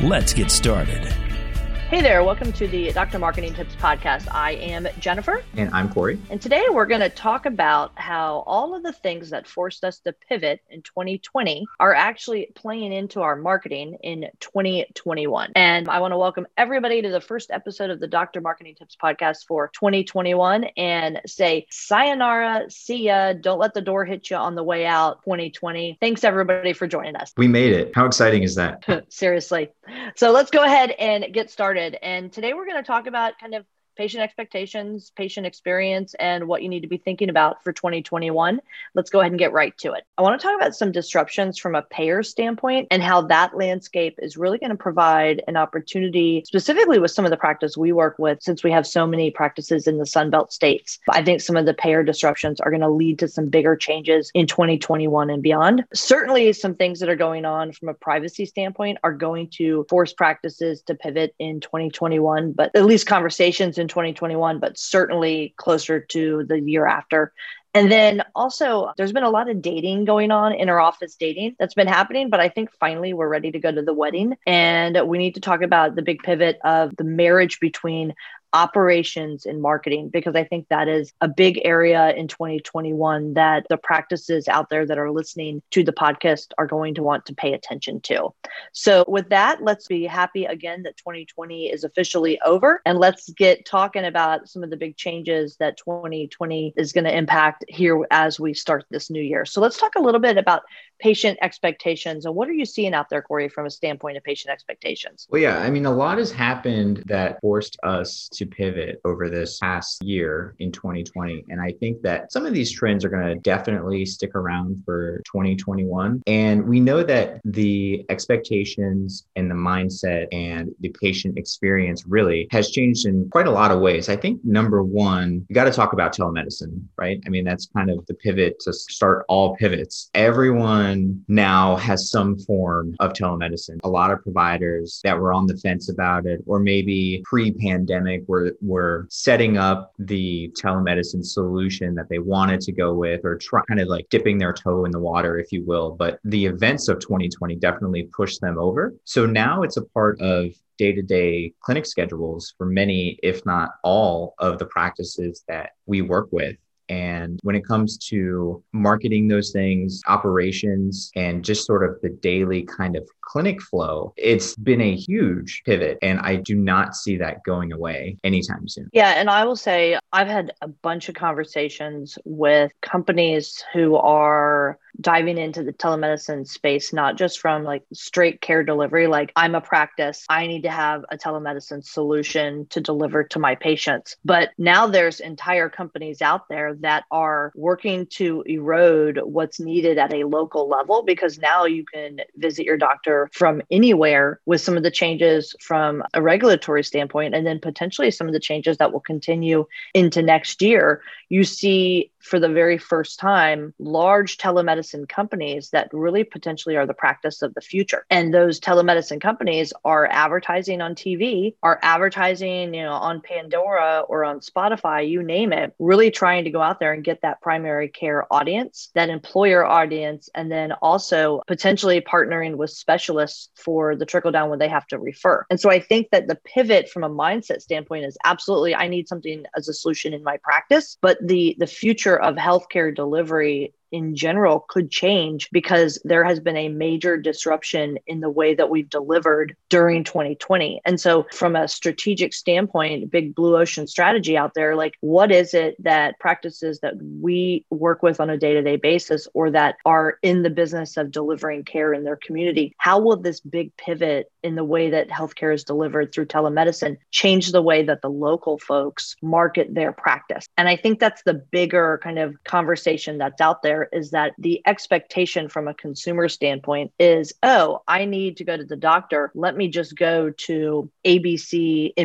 Let's get started. Hey there, welcome to the Dr. Marketing Tips Podcast. I am Jennifer. And I'm Corey. And today we're going to talk about how all of the things that forced us to pivot in 2020 are actually playing into our marketing in 2021. And I want to welcome everybody to the first episode of the Dr. Marketing Tips Podcast for 2021 and say sayonara, see ya, don't let the door hit you on the way out 2020. Thanks everybody for joining us. We made it. How exciting is that? Seriously. So let's go ahead and get started started. And today we're going to talk about kind of patient expectations, patient experience, and what you need to be thinking about for 2021. Let's go ahead and get right to it. I want to talk about some disruptions from a payer standpoint and how that landscape is really going to provide an opportunity, specifically with some of the practice we work with, since we have so many practices in the Sunbelt states. I think some of the payer disruptions are going to lead to some bigger changes in 2021 and beyond. Certainly, some things that are going on from a privacy standpoint are going to force practices to pivot in 2021, but at least conversations in 2021, but certainly closer to the year after. And then also, there's been a lot of dating going on, inter office dating that's been happening. But I think finally we're ready to go to the wedding. And we need to talk about the big pivot of the marriage between operations and marketing because I think that is a big area in 2021 that the practices out there that are listening to the podcast are going to want to pay attention to. So, with that, let's be happy again that 2020 is officially over and let's get talking about some of the big changes that 2020 is going to impact here as we start this new year. So, let's talk a little bit about patient expectations and what are you seeing out there, Corey, from a standpoint of patient expectations? Well, yeah, I mean, a lot has happened that forced us to pivot over this past year in 2020. And I think that some of these trends are going to definitely stick around for 2021. And we know that the expectations and the mindset and the patient experience really has changed in quite a lot of ways. I think number one, you got to talk about telemedicine, right? I mean, that's kind of the pivot to start all pivots. Everyone now has some form of telemedicine. A lot of providers that were on the fence about it, or maybe pre pandemic were, were setting up the telemedicine solution that they wanted to go with, or try, kind of like dipping their toe in the water, if you will. But the events of 2020 definitely pushed them over. So now it's a part of day to day clinic schedules for many, if not all, of the practices that we work with. And when it comes to marketing those things, operations, and just sort of the daily kind of clinic flow, it's been a huge pivot. And I do not see that going away anytime soon. Yeah. And I will say, I've had a bunch of conversations with companies who are diving into the telemedicine space, not just from like straight care delivery, like I'm a practice, I need to have a telemedicine solution to deliver to my patients. But now there's entire companies out there that are working to erode what's needed at a local level because now you can visit your doctor from anywhere with some of the changes from a regulatory standpoint and then potentially some of the changes that will continue into next year. You see for the very first time large telemedicine companies that really potentially are the practice of the future. And those telemedicine companies are advertising on TV, are advertising, you know, on Pandora or on Spotify, you name it, really trying to go out there and get that primary care audience, that employer audience, and then also potentially partnering with specialists for the trickle down when they have to refer. And so I think that the pivot from a mindset standpoint is absolutely I need something as a solution in my practice, but the the future of healthcare delivery in general could change because there has been a major disruption in the way that we've delivered during 2020. And so, from a strategic standpoint, big blue ocean strategy out there, like what is it that practices that we work with on a day to day basis or that are in the business of delivering care in their community? How will this big pivot in the way that healthcare is delivered through telemedicine change the way that the local folks market their practice? And I think that's the bigger kind of conversation that's out there there is that the expectation from a consumer standpoint is, oh, I need to go to the doctor. Let me just go to abcmd.com,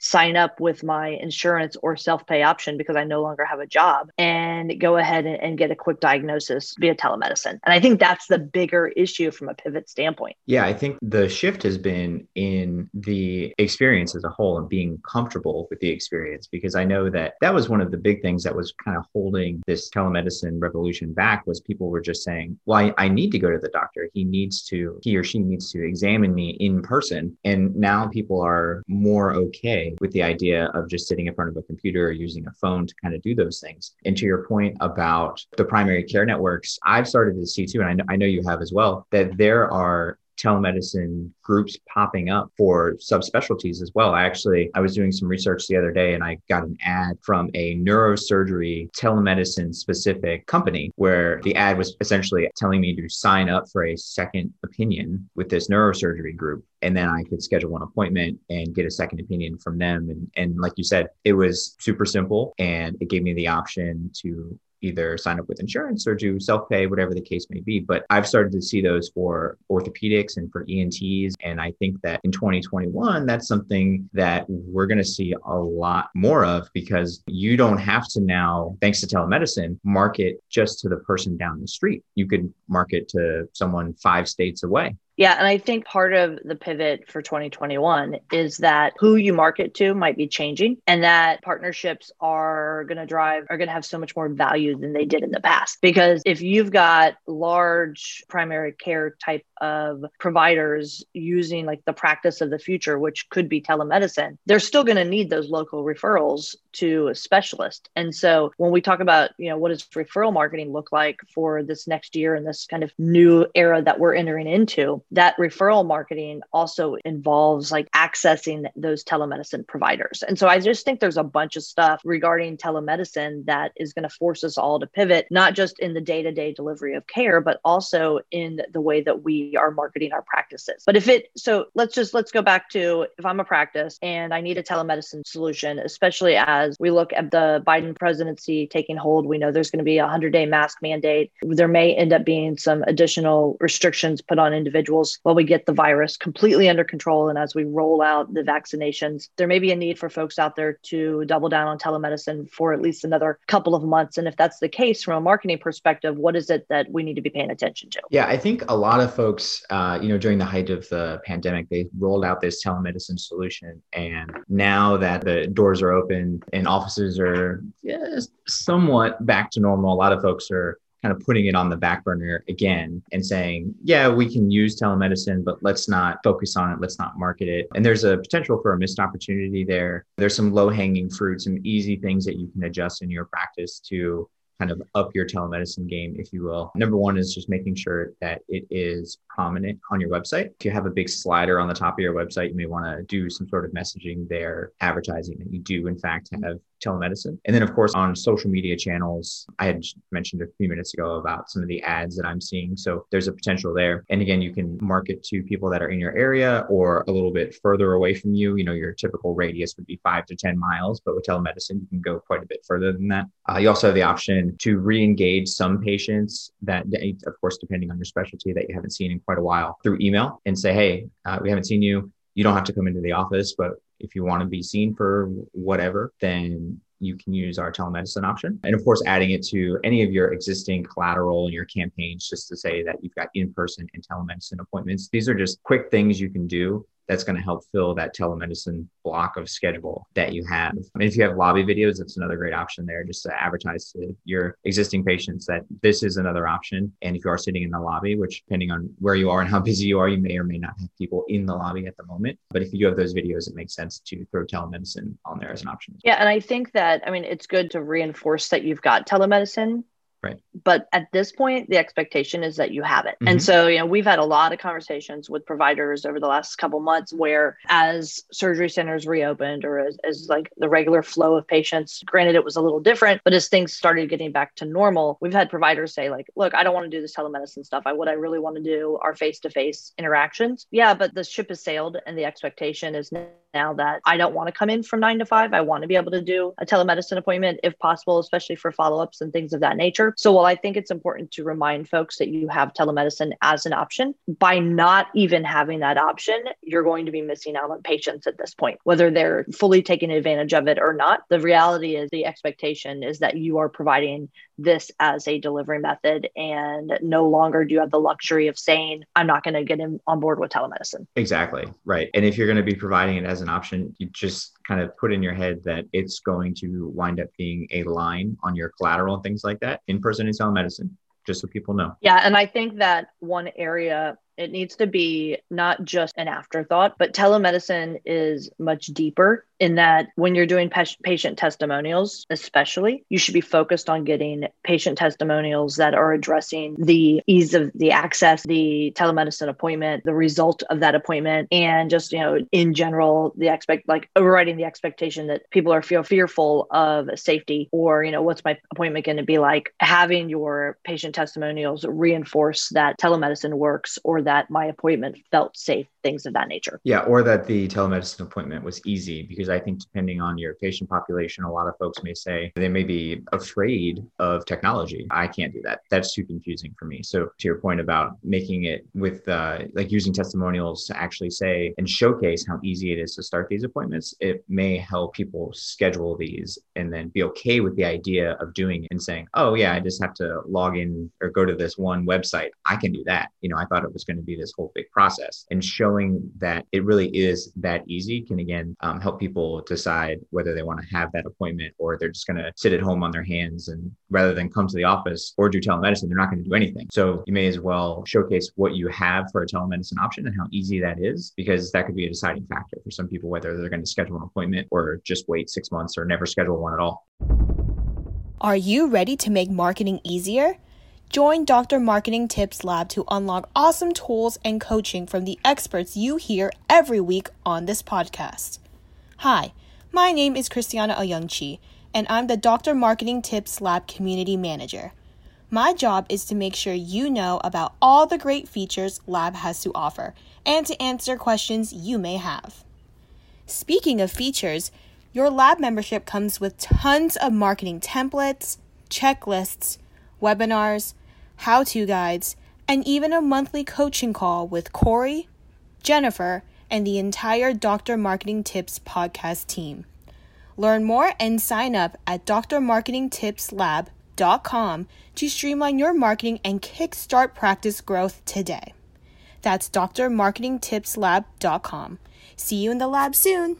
sign up with my insurance or self pay option because I no longer have a job, and go ahead and, and get a quick diagnosis via telemedicine. And I think that's the bigger issue from a pivot standpoint. Yeah, I think the shift has been in the experience as a whole and being comfortable with the experience because I know that that was one of the big things that was kind of holding this telemedicine revolution back was people were just saying, well, I, I need to go to the doctor. He needs to, he or she needs to examine me in person. And now people are more okay with the idea of just sitting in front of a computer or using a phone to kind of do those things. And to your point about the primary care networks, I've started to see too, and I know, I know you have as well, that there are telemedicine groups popping up for subspecialties as well. I actually I was doing some research the other day and I got an ad from a neurosurgery telemedicine specific company where the ad was essentially telling me to sign up for a second opinion with this neurosurgery group and then I could schedule an appointment and get a second opinion from them and and like you said it was super simple and it gave me the option to either sign up with insurance or do self pay, whatever the case may be. But I've started to see those for orthopedics and for ENTs. And I think that in 2021, that's something that we're going to see a lot more of because you don't have to now, thanks to telemedicine, market just to the person down the street. You could market to someone five states away. Yeah. And I think part of the pivot for 2021 is that who you market to might be changing and that partnerships are going to drive, are going to have so much more value than they did in the past. Because if you've got large primary care type of providers using like the practice of the future, which could be telemedicine, they're still going to need those local referrals to a specialist. And so when we talk about, you know, what does referral marketing look like for this next year and this kind of new era that we're entering into, that referral marketing also involves like accessing those telemedicine providers. And so I just think there's a bunch of stuff regarding telemedicine that is going to force us all to pivot, not just in the day to day delivery of care, but also in the way that we are marketing our practices. But if it, so let's just, let's go back to if I'm a practice and I need a telemedicine solution, especially as we look at the Biden presidency taking hold, we know there's going to be a 100 day mask mandate. There may end up being some additional restrictions put on individuals while we get the virus completely under control and as we roll out the vaccinations. There may be a need for folks out there to double down on telemedicine for at least another couple of months. And if that's the case from a marketing perspective, what is it that we need to be paying attention to? Yeah, I think a lot of folks, uh, you know, during the height of the pandemic, they rolled out this telemedicine solution. And now that the doors are open and offices are yeah, somewhat back to normal, a lot of folks are kind of putting it on the back burner again and saying, yeah, we can use telemedicine, but let's not focus on it. Let's not market it. And there's a potential for a missed opportunity there. There's some low hanging fruit, some easy things that you can adjust in your practice to kind of up your telemedicine game, if you will. Number one is just making sure that it is prominent on your website. If you have a big slider on the top of your website, you may want to do some sort of messaging there, advertising that you do, in fact, mm-hmm. have telemedicine. And then, of course, on social media channels, I had mentioned a few minutes ago about some of the ads that I'm seeing. So there's a potential there. And again, you can market to people that are in your area or a little bit further away from you. You know, your typical radius would be five to 10 miles, but with telemedicine, you can go quite a bit further than that. Uh, you also have the option to re engage some patients that, of course, depending on your specialty that you haven't seen in quite a while through email and say, hey, uh, we haven't seen you. You don't have to come into the office, but if you want to be seen for whatever, then you can use our telemedicine option. And of course, adding it to any of your existing collateral in your campaigns just to say that you've got in person and telemedicine appointments. These are just quick things you can do that's going to help fill that telemedicine block of schedule that you have. If you have lobby videos, that's another great option there just to advertise to your existing patients that this is another option. And if you are sitting in the lobby, which depending on where you are and how busy you are, you may or may not have people in the lobby at the moment. But if you do have those videos, it makes sense to throw telemedicine on there as an option. Yeah. And I think that, I mean, it's good to reinforce that you've got telemedicine Right. But at this point, the expectation is that you have it. Mm-hmm. And so, you know, we've had a lot of conversations with providers over the last couple months where as surgery centers reopened or as, as like the regular flow of patients, granted it was a little different, but as things started getting back to normal, we've had providers say like, look, I don't want to do this telemedicine stuff. I what I really want to do are face-to-face interactions. Yeah, but the ship has sailed and the expectation is now that I don't want to come in from nine to five. I want to be able to do a telemedicine appointment if possible, especially for follow ups and things of that nature. So, while I think it's important to remind folks that you have telemedicine as an option, by not even having that option, you're going to be missing out on patients at this point, whether they're fully taking advantage of it or not. The reality is the expectation is that you are providing this as a delivery method and no longer do you have the luxury of saying i'm not going to get in on board with telemedicine. Exactly right. And if you're going to be providing it as an option you just kind of put in your head that it's going to wind up being a line on your collateral and things like that in person and telemedicine just so people know. Yeah and i think that one area it needs to be not just an afterthought, but telemedicine is much deeper in that when you're doing patient testimonials, especially, you should be focused on getting patient testimonials that are addressing the ease of the access, the telemedicine appointment, the result of that appointment, and just, you know, in general, the expect like overriding the expectation that people are feel fearful of safety or, you know, what's my appointment going to be like? Having your patient testimonials reinforce that telemedicine works or that my appointment felt safe, things of that nature. Yeah, or that the telemedicine appointment was easy because I think depending on your patient population, a lot of folks may say they may be afraid of technology. I can't do that. That's too confusing for me. So to your point about making it with uh, like using testimonials to actually say and showcase how easy it is to start these appointments, it may help people schedule these and then be okay with the idea of doing it and saying, oh yeah, I just have to log in or go to this one website. I can do that. You know, I thought it was going to be this whole big process. And showing that it really is that easy can again um, help people decide whether they want to have that appointment or they're just going to sit at home on their hands and rather than come to the office or do telemedicine, they're not going to do anything. So you may as well showcase what you have for a telemedicine option and how easy that is, because that could be a deciding factor for some people, whether they're going to schedule an appointment or just wait six months or never schedule one at all. Are you ready to make marketing easier? Join Dr. Marketing Tips Lab to unlock awesome tools and coaching from the experts you hear every week on this podcast. Hi, my name is Christiana Ayungchi, and I'm the Dr. Marketing Tips Lab Community Manager. My job is to make sure you know about all the great features Lab has to offer and to answer questions you may have. Speaking of features, your lab membership comes with tons of marketing templates, checklists, webinars, how to guides, and even a monthly coaching call with Corey, Jennifer, and the entire Dr. Marketing Tips podcast team. Learn more and sign up at drmarketingtipslab.com to streamline your marketing and kickstart practice growth today. That's drmarketingtipslab.com. See you in the lab soon.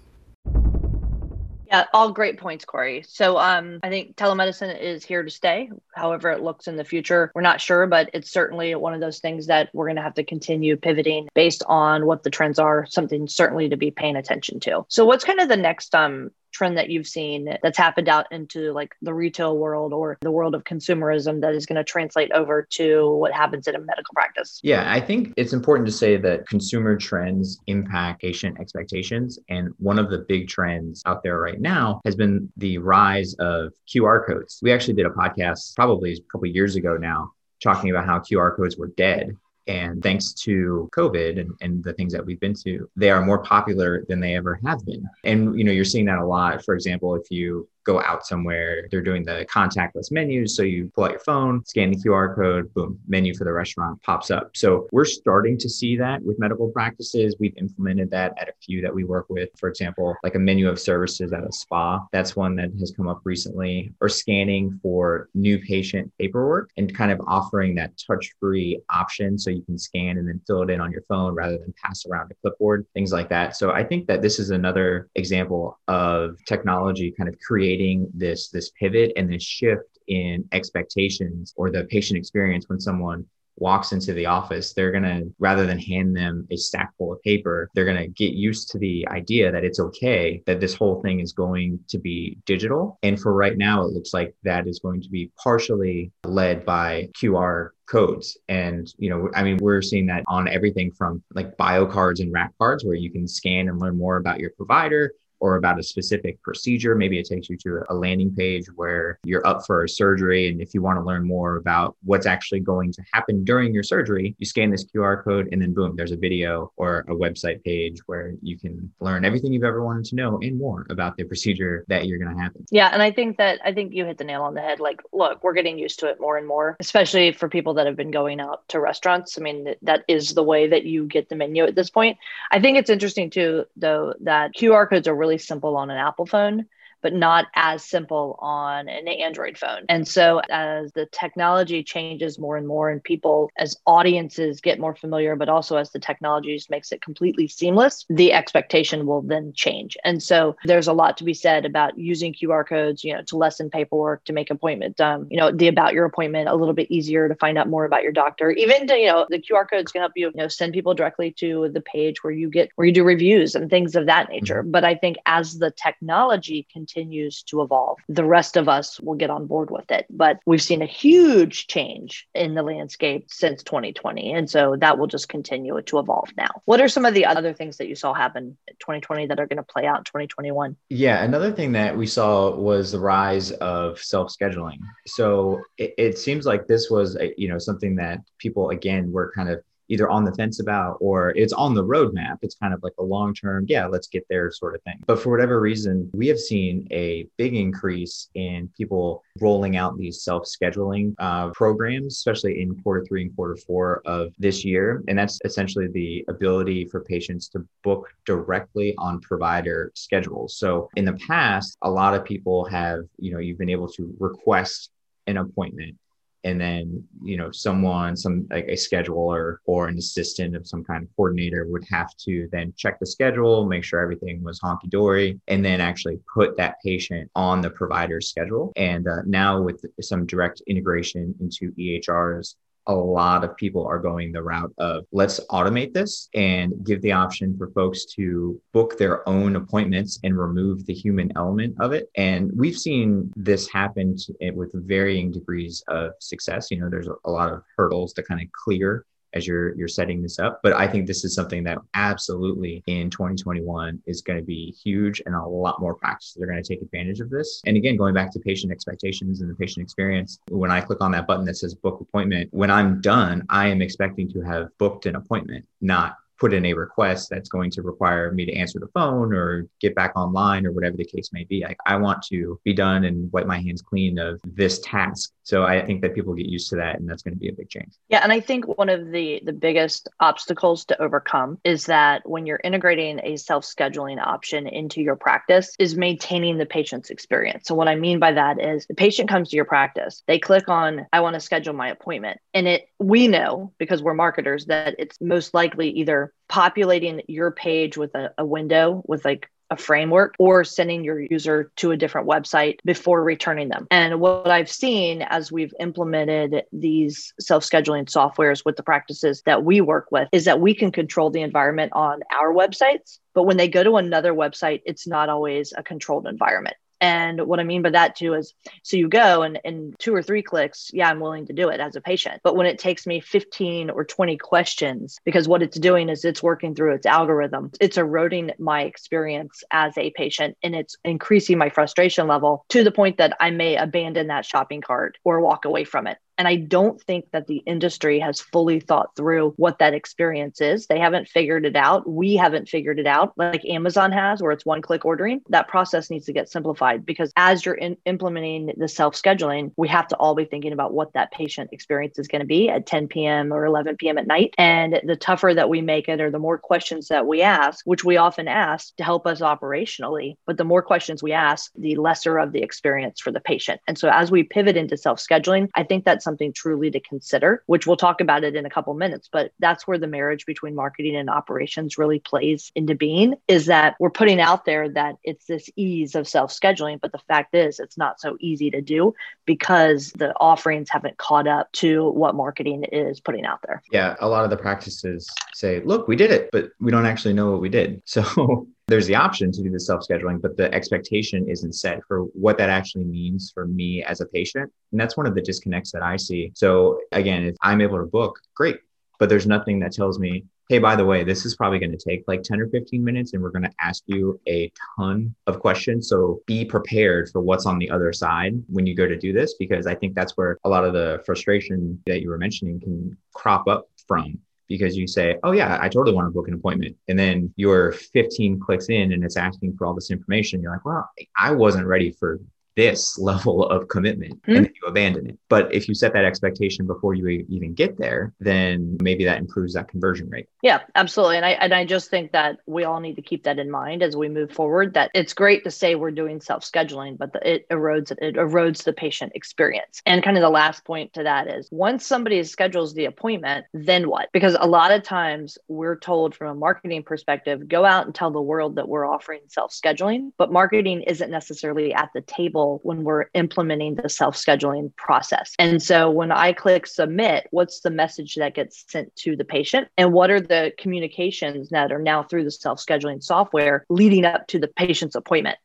Yeah, all great points, Corey. So um, I think telemedicine is here to stay. However, it looks in the future, we're not sure, but it's certainly one of those things that we're going to have to continue pivoting based on what the trends are. Something certainly to be paying attention to. So, what's kind of the next um, trend that you've seen that's happened out into like the retail world or the world of consumerism that is going to translate over to what happens in a medical practice? Yeah, I think it's important to say that consumer trends impact patient expectations. And one of the big trends out there right now has been the rise of QR codes. We actually did a podcast probably a couple years ago now talking about how QR codes were dead and thanks to COVID and, and the things that we've been to, they are more popular than they ever have been. And, you know, you're seeing that a lot. For example, if you go out somewhere, they're doing the contactless menus. So you pull out your phone, scan the QR code, boom, menu for the restaurant pops up. So we're starting to see that with medical practices. We've implemented that at a few that we work with. For example, like a menu of services at a spa. That's one that has come up recently, or scanning for new patient paperwork and kind of offering that touch free option. So you can scan and then fill it in on your phone rather than pass around a clipboard, things like that. So I think that this is another example of technology kind of creating creating this this pivot and this shift in expectations or the patient experience when someone walks into the office, they're going to, rather than hand them a stack full of paper, they're going to get used to the idea that it's okay that this whole thing is going to be digital. And for right now, it looks like that is going to be partially led by QR codes. And, you know, I mean, we're seeing that on everything from like bio cards and rack cards where you can scan and learn more about your provider or about a specific procedure. Maybe it takes you to a landing page where you're up for a surgery. And if you want to learn more about what's actually going to happen during your surgery, you scan this QR code and then boom, there's a video or a website page where you can learn everything you've ever wanted to know and more about the procedure that you're going to happen. Yeah. And I think that I think you hit the nail on the head. Like, look, we're getting used to it more and more, especially for people that have been going out to restaurants. I mean, that is the way that you get the menu at this point. I think it's interesting too, though, that QR codes are really simple on an Apple phone but not as simple on an Android phone. And so, as the technology changes more and more, and people, as audiences get more familiar, but also as the technology just makes it completely seamless, the expectation will then change. And so, there's a lot to be said about using QR codes, you know, to lessen paperwork, to make appointment, um, you know, the about your appointment a little bit easier to find out more about your doctor. Even to, you know, the QR codes can help you, you know, send people directly to the page where you get where you do reviews and things of that nature. Mm-hmm. But I think as the technology continues continues to evolve. The rest of us will get on board with it. But we've seen a huge change in the landscape since 2020. And so that will just continue to evolve now. What are some of the other things that you saw happen in 2020 that are going to play out in 2021? Yeah, another thing that we saw was the rise of self-scheduling. So it, it seems like this was, a, you know, something that people again were kind of either on the fence about or it's on the roadmap. It's kind of like a long term, yeah, let's get there sort of thing. But for whatever reason, we have seen a big increase in people rolling out these self scheduling uh, programs, especially in quarter three and quarter four of this year. And that's essentially the ability for patients to book directly on provider schedules. So in the past, a lot of people have, you know, you've been able to request an appointment and then you know someone some like a scheduler or an assistant of some kind of coordinator would have to then check the schedule make sure everything was honky-dory and then actually put that patient on the provider's schedule. And uh, now with some direct integration into ehrs a lot of people are going the route of let's automate this and give the option for folks to book their own appointments and remove the human element of it. And we've seen this happen to, eh, with varying degrees of success. You know, there's a lot of hurdles to kind of clear as you're you're setting this up. But I think this is something that absolutely in 2021 is going to be huge, and a lot more practices are going to take advantage of this. And again, going back to patient expectations and the patient experience, when I click on that button that says book appointment, when I'm done, I am expecting to have booked an appointment, not put in a request that's going to require me to answer the phone or get back online or whatever the case may be. I, I want to be done and wipe my hands clean of this task. So I think that people get used to that and that's going to be a big change. Yeah. And I think one of the the biggest obstacles to overcome is that when you're integrating a self-scheduling option into your practice is maintaining the patient's experience. So what I mean by that is the patient comes to your practice, they click on I want to schedule my appointment. And it we know because we're marketers that it's most likely either populating your page with a, a window with like a framework or sending your user to a different website before returning them. And what I've seen as we've implemented these self scheduling softwares with the practices that we work with is that we can control the environment on our websites. But when they go to another website, it's not always a controlled environment. And what I mean by that too is so you go and in two or three clicks, yeah, I'm willing to do it as a patient. But when it takes me 15 or 20 questions, because what it's doing is it's working through its algorithm, it's eroding my experience as a patient and it's increasing my frustration level to the point that I may abandon that shopping cart or walk away from it. And I don't think that the industry has fully thought through what that experience is. They haven't figured it out. We haven't figured it out like Amazon has, where it's one click ordering. That process needs to get simplified because as you're in, implementing the self scheduling, we have to all be thinking about what that patient experience is going to be at 10 p.m. or 11 p.m. at night. And the tougher that we make it, or the more questions that we ask, which we often ask to help us operationally, but the more questions we ask, the lesser of the experience for the patient. And so as we pivot into self scheduling, I think that's something truly to consider, which we'll talk about it in a couple minutes. But that's where the marriage between marketing and operations really plays into being is that we're putting out there that it's this ease of self scheduling. But the fact is, it's not so easy to do because the offerings haven't caught up to what marketing is putting out there. Yeah. A lot of the practices say, look, we did it, but we don't actually know what we did. So there's the option to do the self scheduling, but the expectation isn't set for what that actually means for me as a patient. And that's one of the disconnects that I see. So again, if I'm able to book, great. but there's nothing that tells me, hey, by the way, this is probably going to take like 10 or 15 minutes and we're going to ask you a ton of questions. So be prepared for what's on the other side when you go to do this, because I think that's where a lot of the frustration that you were mentioning can crop up from because you say, Oh, yeah, I totally want to book an appointment. And then you're 15 clicks in and it's asking for all this information. You're like, Well, I wasn't ready for this level of commitment mm-hmm. and then you abandon it. But if you set that expectation before you even get there, then maybe that improves that conversion rate. Yeah, absolutely. And I and I just think that we all need to keep that in mind as we move forward. That it's great to say we're doing self-scheduling, but the, it erodes it erodes the patient experience. And kind of the last point to that is once somebody schedules the appointment, then what? Because a lot of times we're told from a marketing perspective, go out and tell the world that we're offering self-scheduling, but marketing isn't necessarily at the table when we're implementing the self scheduling process. And so when I click submit, what's the message that gets sent to the patient? And what are the communications that are now through the self scheduling software leading up to the patient's appointment?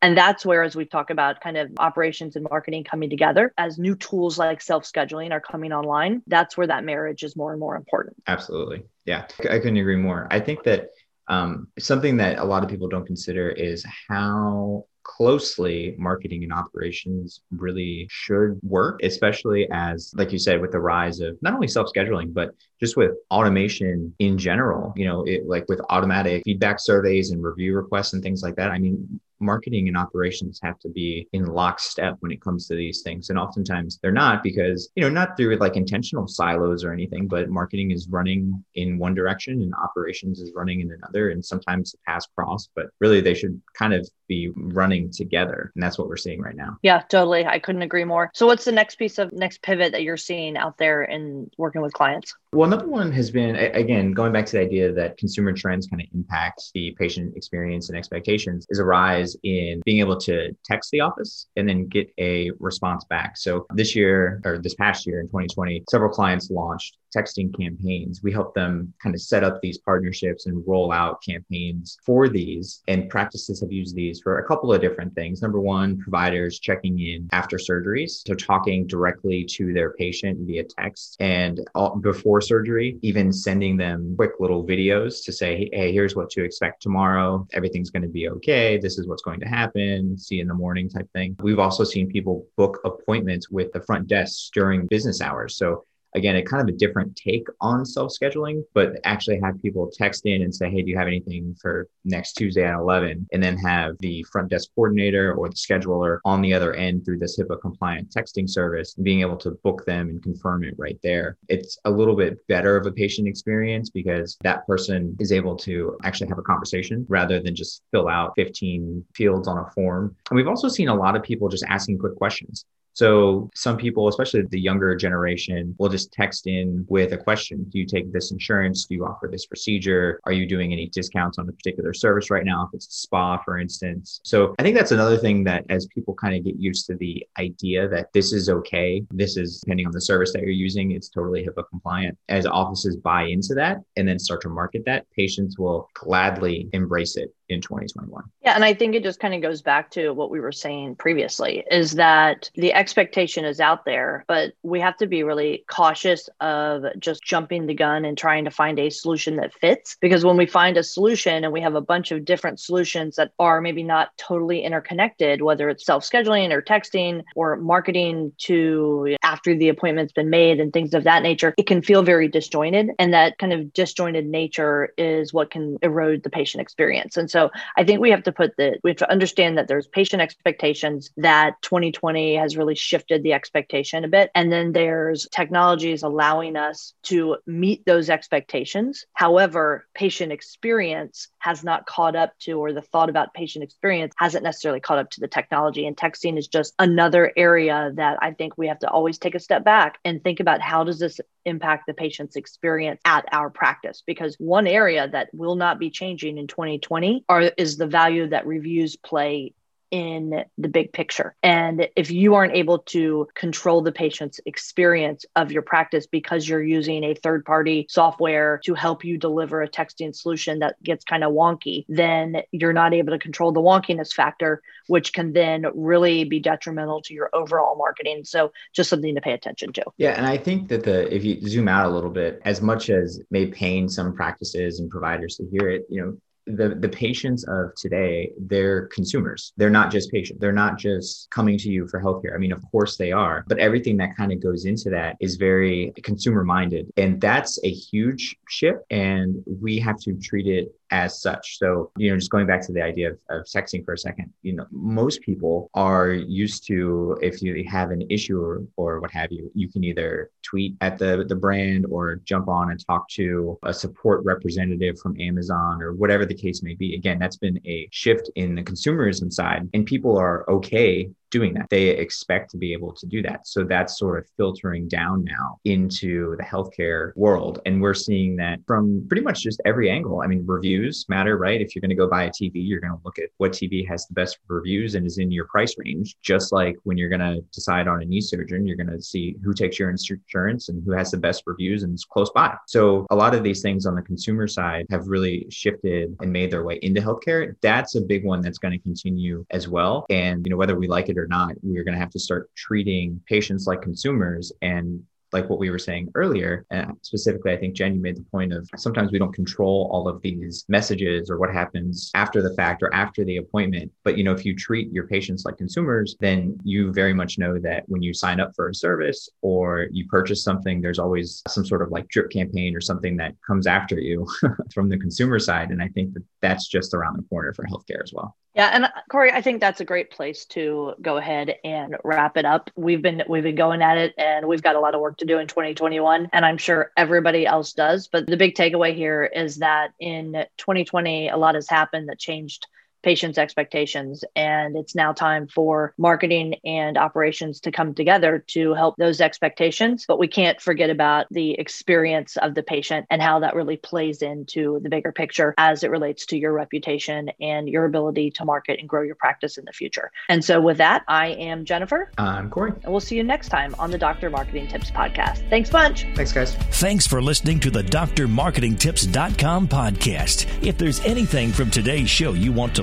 And that's where, as we talk about kind of operations and marketing coming together, as new tools like self scheduling are coming online, that's where that marriage is more and more important. Absolutely. Yeah, I couldn't agree more. I think that um, something that a lot of people don't consider is how closely marketing and operations really should work, especially as, like you said, with the rise of not only self scheduling, but just with automation in general, you know, it, like with automatic feedback surveys and review requests and things like that. I mean, marketing and operations have to be in lockstep when it comes to these things. And oftentimes they're not because, you know, not through like intentional silos or anything, but marketing is running in one direction and operations is running in another. And sometimes paths cross, but really they should kind of be running together. And that's what we're seeing right now. Yeah, totally. I couldn't agree more. So what's the next piece of next pivot that you're seeing out there in working with clients? Well, another one has been, again, going back to the idea that consumer trends kind of impact the patient experience and expectations, is a rise in being able to text the office and then get a response back. So this year, or this past year in 2020, several clients launched texting campaigns. We help them kind of set up these partnerships and roll out campaigns for these. And practices have used these for a couple of different things. Number one, providers checking in after surgeries. So talking directly to their patient via text and all, before surgery, even sending them quick little videos to say, hey, here's what to expect tomorrow. Everything's going to be okay. This is what's going to happen. See you in the morning type thing. We've also seen people book appointments with the front desk during business hours. So again, a kind of a different take on self scheduling, but actually have people text in and say, Hey, do you have anything for next Tuesday at 11? And then have the front desk coordinator or the scheduler on the other end through this HIPAA compliant texting service, being able to book them and confirm it right there. It's a little bit better of a patient experience because that person is able to actually have a conversation rather than just fill out 15 fields on a form. And we've also seen a lot of people just asking quick questions. So some people, especially the younger generation, will just text in with a question. Do you take this insurance? Do you offer this procedure? Are you doing any discounts on a particular service right now? If it's a spa, for instance. So I think that's another thing that as people kind of get used to the idea that this is okay, this is depending on the service that you're using, it's totally HIPAA compliant. As offices buy into that and then start to market that, patients will gladly embrace it in 2021. Yeah, and I think it just kind of goes back to what we were saying previously is that the expectation is out there, but we have to be really cautious of just jumping the gun and trying to find a solution that fits because when we find a solution and we have a bunch of different solutions that are maybe not totally interconnected, whether it's self-scheduling or texting or marketing to after the appointment's been made and things of that nature, it can feel very disjointed and that kind of disjointed nature is what can erode the patient experience. And so so I think we have to put the, we have to understand that there's patient expectations that 2020 has really shifted the expectation a bit. And then there's technologies allowing us to meet those expectations. However, patient experience has not caught up to, or the thought about patient experience hasn't necessarily caught up to the technology. And texting is just another area that I think we have to always take a step back and think about how does this impact the patient's experience at our practice? Because one area that will not be changing in 2020 are is the value that reviews play in the big picture. And if you aren't able to control the patient's experience of your practice because you're using a third party software to help you deliver a texting solution that gets kind of wonky, then you're not able to control the wonkiness factor, which can then really be detrimental to your overall marketing. So just something to pay attention to. Yeah. And I think that the, if you zoom out a little bit, as much as may pain some practices and providers to hear it, you know, the the patients of today they're consumers. They're not just patients they're not just coming to you for healthcare. I mean of course they are but everything that kind of goes into that is very consumer minded and that's a huge shift and we have to treat it as such. So, you know, just going back to the idea of, of texting for a second, you know, most people are used to if you have an issue or, or what have you, you can either tweet at the, the brand or jump on and talk to a support representative from Amazon or whatever the case may be. Again, that's been a shift in the consumerism side, and people are okay doing that. They expect to be able to do that. So that's sort of filtering down now into the healthcare world. And we're seeing that from pretty much just every angle. I mean, reviews matter, right? If you're going to go buy a TV, you're going to look at what TV has the best reviews and is in your price range. Just like when you're going to decide on a knee surgeon, you're going to see who takes your insurance and who has the best reviews and is close by. So a lot of these things on the consumer side have really shifted and made their way into healthcare. That's a big one that's going to continue as well. And, you know, whether we like it or not, we're going to have to start treating patients like consumers and like what we were saying earlier, and specifically, I think Jen, you made the point of sometimes we don't control all of these messages or what happens after the fact or after the appointment. But you know, if you treat your patients like consumers, then you very much know that when you sign up for a service or you purchase something, there's always some sort of like drip campaign or something that comes after you from the consumer side. And I think that that's just around the corner for healthcare as well. Yeah, and uh, Corey, I think that's a great place to go ahead and wrap it up. We've been we've been going at it, and we've got a lot of work to do in 2021, and I'm sure everybody else does. But the big takeaway here is that in 2020, a lot has happened that changed patients' expectations. And it's now time for marketing and operations to come together to help those expectations. But we can't forget about the experience of the patient and how that really plays into the bigger picture as it relates to your reputation and your ability to market and grow your practice in the future. And so, with that, I am Jennifer. I'm Corey. And we'll see you next time on the Doctor Marketing Tips podcast. Thanks bunch. Thanks, guys. Thanks for listening to the drmarketingtips.com podcast. If there's anything from today's show you want to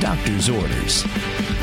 Doctor's Orders.